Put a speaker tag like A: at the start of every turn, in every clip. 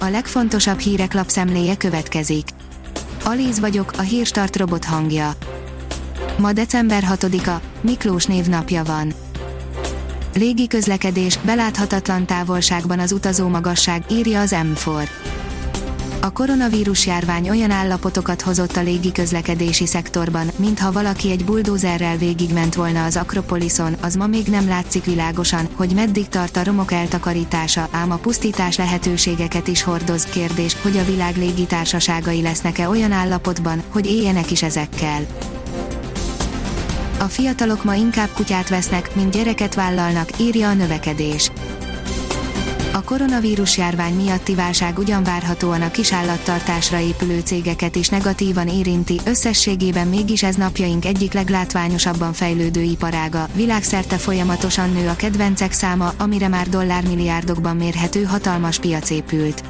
A: a legfontosabb hírek lapszemléje következik. Alíz vagyok, a hírstart robot hangja. Ma december 6-a, Miklós névnapja van. Légi közlekedés, beláthatatlan távolságban az utazó magasság, írja az M4. A koronavírus járvány olyan állapotokat hozott a légi közlekedési szektorban, mintha valaki egy buldózerrel végigment volna az Akropoliszon, az ma még nem látszik világosan, hogy meddig tart a romok eltakarítása, ám a pusztítás lehetőségeket is hordoz. Kérdés, hogy a világ légitársaságai lesznek-e olyan állapotban, hogy éljenek is ezekkel. A fiatalok ma inkább kutyát vesznek, mint gyereket vállalnak, írja a növekedés. A koronavírus járvány miatti válság ugyan várhatóan a kisállattartásra épülő cégeket is negatívan érinti, összességében mégis ez napjaink egyik leglátványosabban fejlődő iparága, világszerte folyamatosan nő a kedvencek száma, amire már dollármilliárdokban mérhető hatalmas piac épült.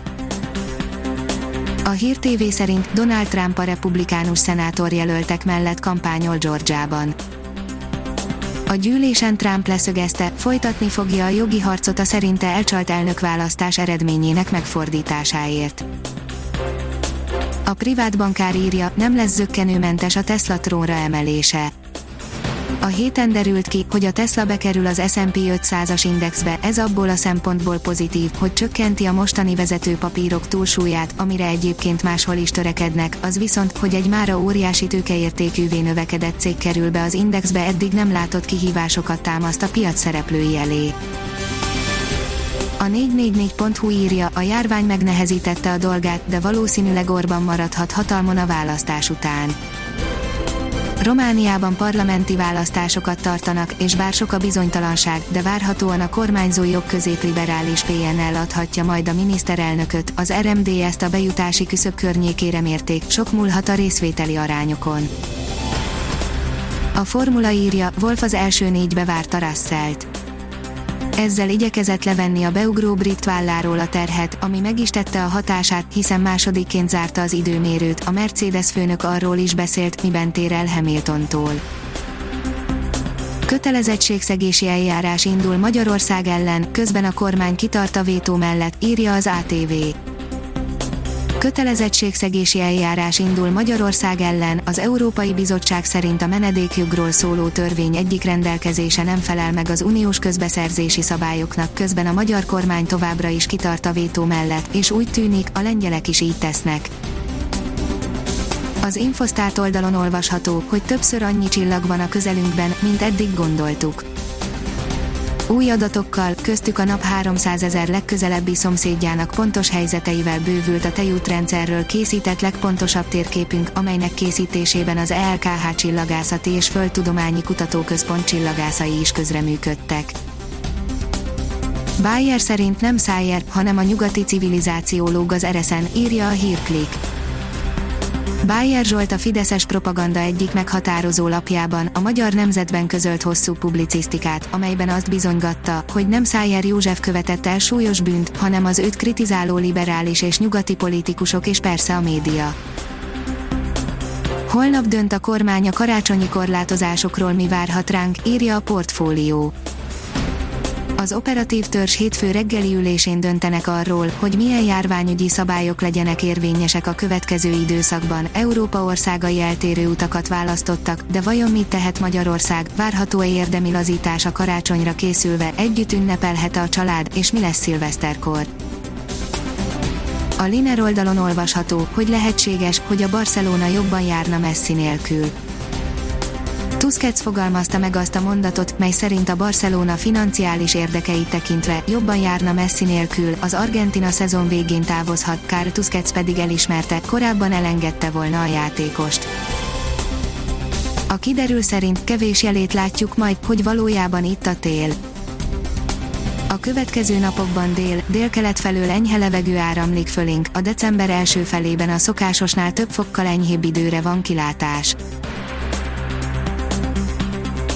A: A Hír TV szerint Donald Trump a republikánus szenátor jelöltek mellett kampányol Georgiában. A gyűlésen Trump leszögezte, folytatni fogja a jogi harcot a szerinte elcsalt elnökválasztás eredményének megfordításáért. A privát bankár írja, nem lesz zöggenőmentes a Tesla trónra emelése. A héten derült ki, hogy a Tesla bekerül az S&P 500-as indexbe, ez abból a szempontból pozitív, hogy csökkenti a mostani vezető papírok túlsúlyát, amire egyébként máshol is törekednek, az viszont, hogy egy mára óriási tőkeértékűvé növekedett cég kerül be az indexbe eddig nem látott kihívásokat támaszt a piac szereplői elé. A 444.hu írja, a járvány megnehezítette a dolgát, de valószínűleg Orban maradhat hatalmon a választás után Romániában parlamenti választásokat tartanak, és bár sok a bizonytalanság, de várhatóan a kormányzó jogközép-liberális PNL adhatja majd a miniszterelnököt, az RMD ezt a bejutási küszöb környékére mérték, sok múlhat a részvételi arányokon. A formula írja, Wolf az első négybe várta Russellt ezzel igyekezett levenni a beugró brit válláról a terhet, ami meg is tette a hatását, hiszen másodikként zárta az időmérőt, a Mercedes főnök arról is beszélt, miben tér el Hamiltontól. Kötelezettségszegési eljárás indul Magyarország ellen, közben a kormány kitart a vétó mellett, írja az ATV kötelezettségszegési eljárás indul Magyarország ellen, az Európai Bizottság szerint a menedékjogról szóló törvény egyik rendelkezése nem felel meg az uniós közbeszerzési szabályoknak, közben a magyar kormány továbbra is kitart a vétó mellett, és úgy tűnik, a lengyelek is így tesznek. Az Infostart oldalon olvasható, hogy többször annyi csillag van a közelünkben, mint eddig gondoltuk. Új adatokkal, köztük a nap 300 ezer legközelebbi szomszédjának pontos helyzeteivel bővült a tejútrendszerről készített legpontosabb térképünk, amelynek készítésében az ELKH csillagászati és földtudományi kutatóközpont csillagászai is közreműködtek. Bayer szerint nem Szájer, hanem a nyugati civilizáció lóg az ereszen, írja a hírklik. Bájer Zsolt a Fideszes propaganda egyik meghatározó lapjában a Magyar Nemzetben közölt hosszú publicisztikát, amelyben azt bizonygatta, hogy nem Szájer József követett el súlyos bűnt, hanem az őt kritizáló liberális és nyugati politikusok és persze a média. Holnap dönt a kormány a karácsonyi korlátozásokról mi várhat ránk, írja a portfólió az operatív törzs hétfő reggeli ülésén döntenek arról, hogy milyen járványügyi szabályok legyenek érvényesek a következő időszakban. Európa országai eltérő utakat választottak, de vajon mit tehet Magyarország? Várható-e érdemi lazítás a karácsonyra készülve? Együtt ünnepelhet a család, és mi lesz szilveszterkor? A Liner oldalon olvasható, hogy lehetséges, hogy a Barcelona jobban járna Messi nélkül. Tusquets fogalmazta meg azt a mondatot, mely szerint a Barcelona financiális érdekeit tekintve jobban járna Messi nélkül, az Argentina szezon végén távozhat, Kár Tusquets pedig elismerte, korábban elengedte volna a játékost. A kiderül szerint kevés jelét látjuk majd, hogy valójában itt a tél. A következő napokban dél, délkelet felől enyhe levegő áramlik fölénk, a december első felében a szokásosnál több fokkal enyhébb időre van kilátás.